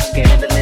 scared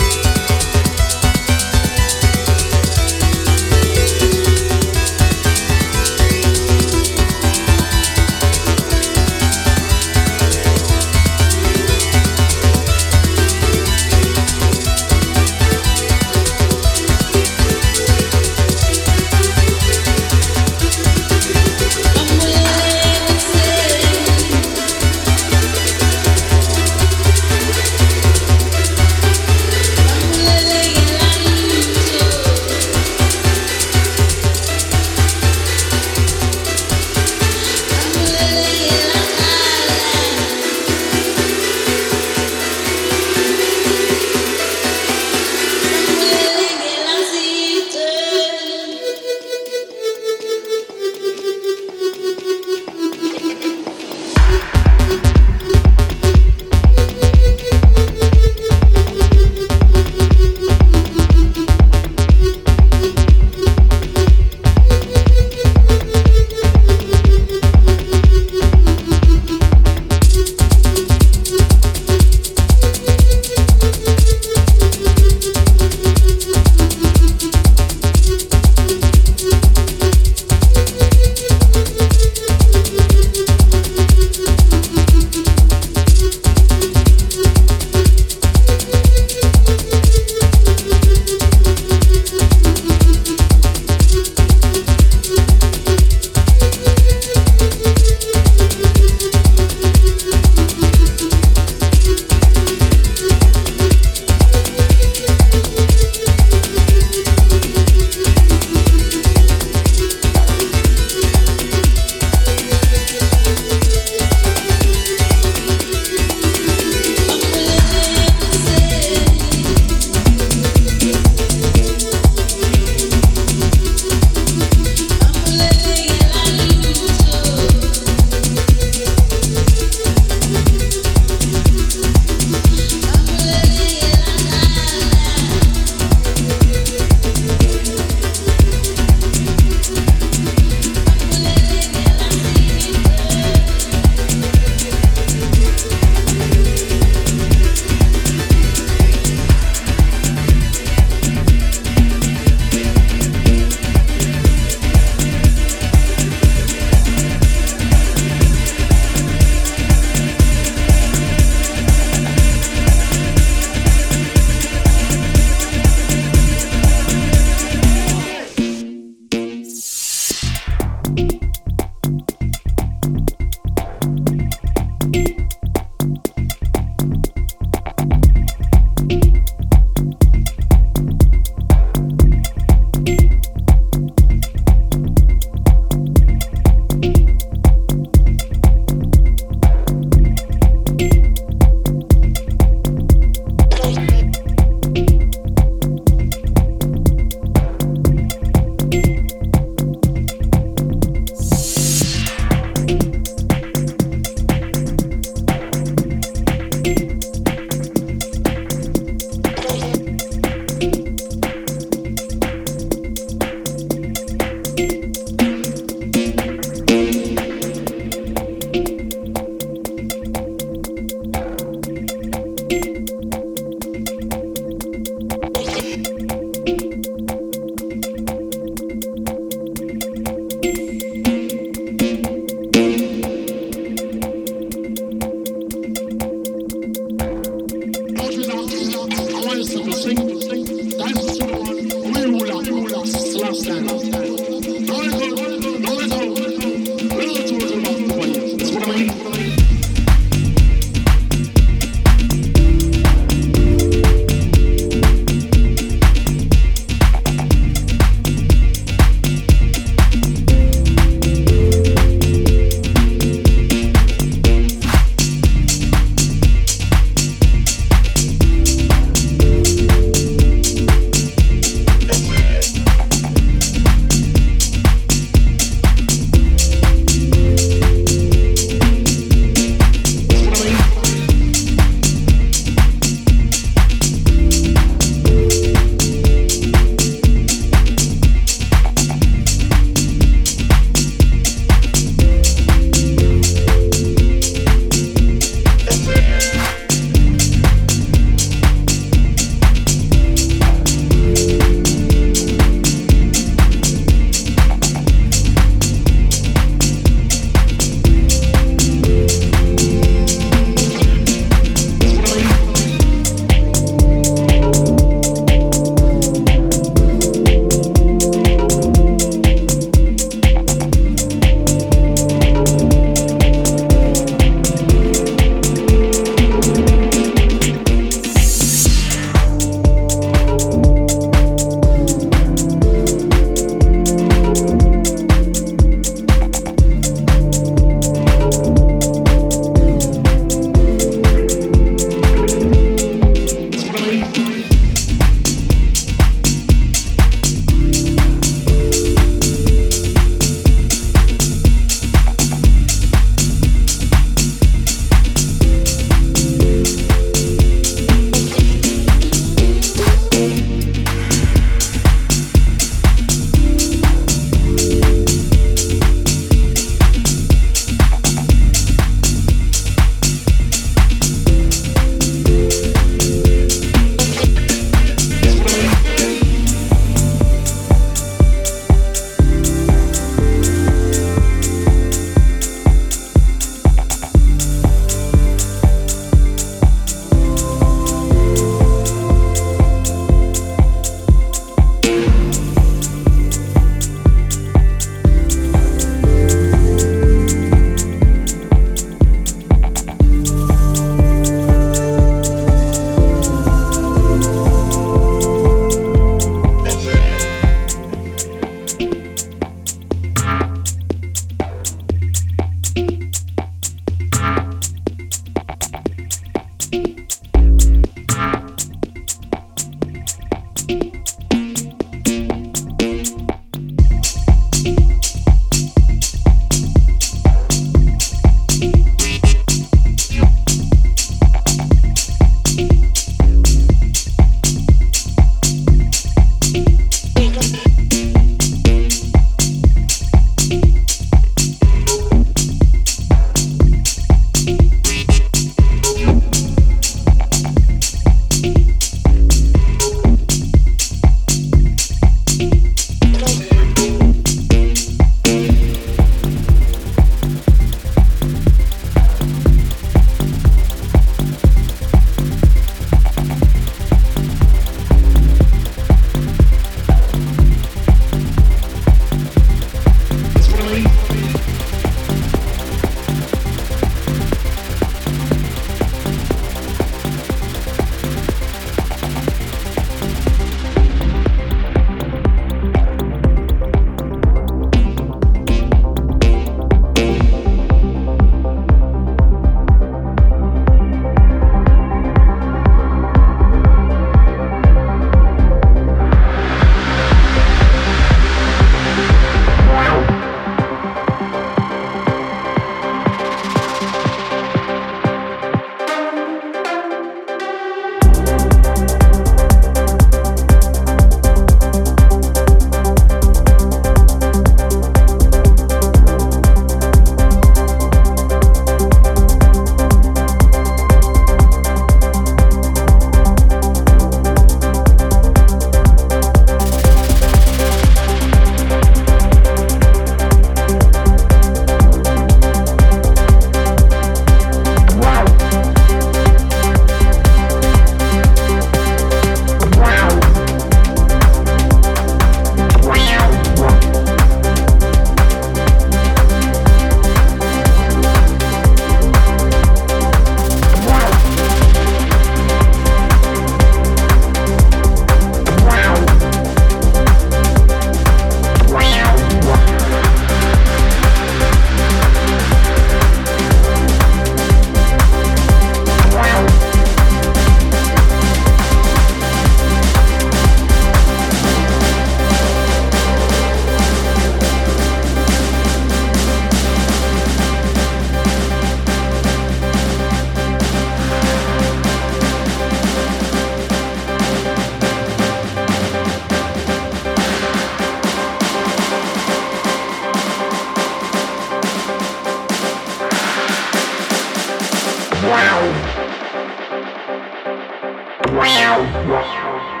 Thank you.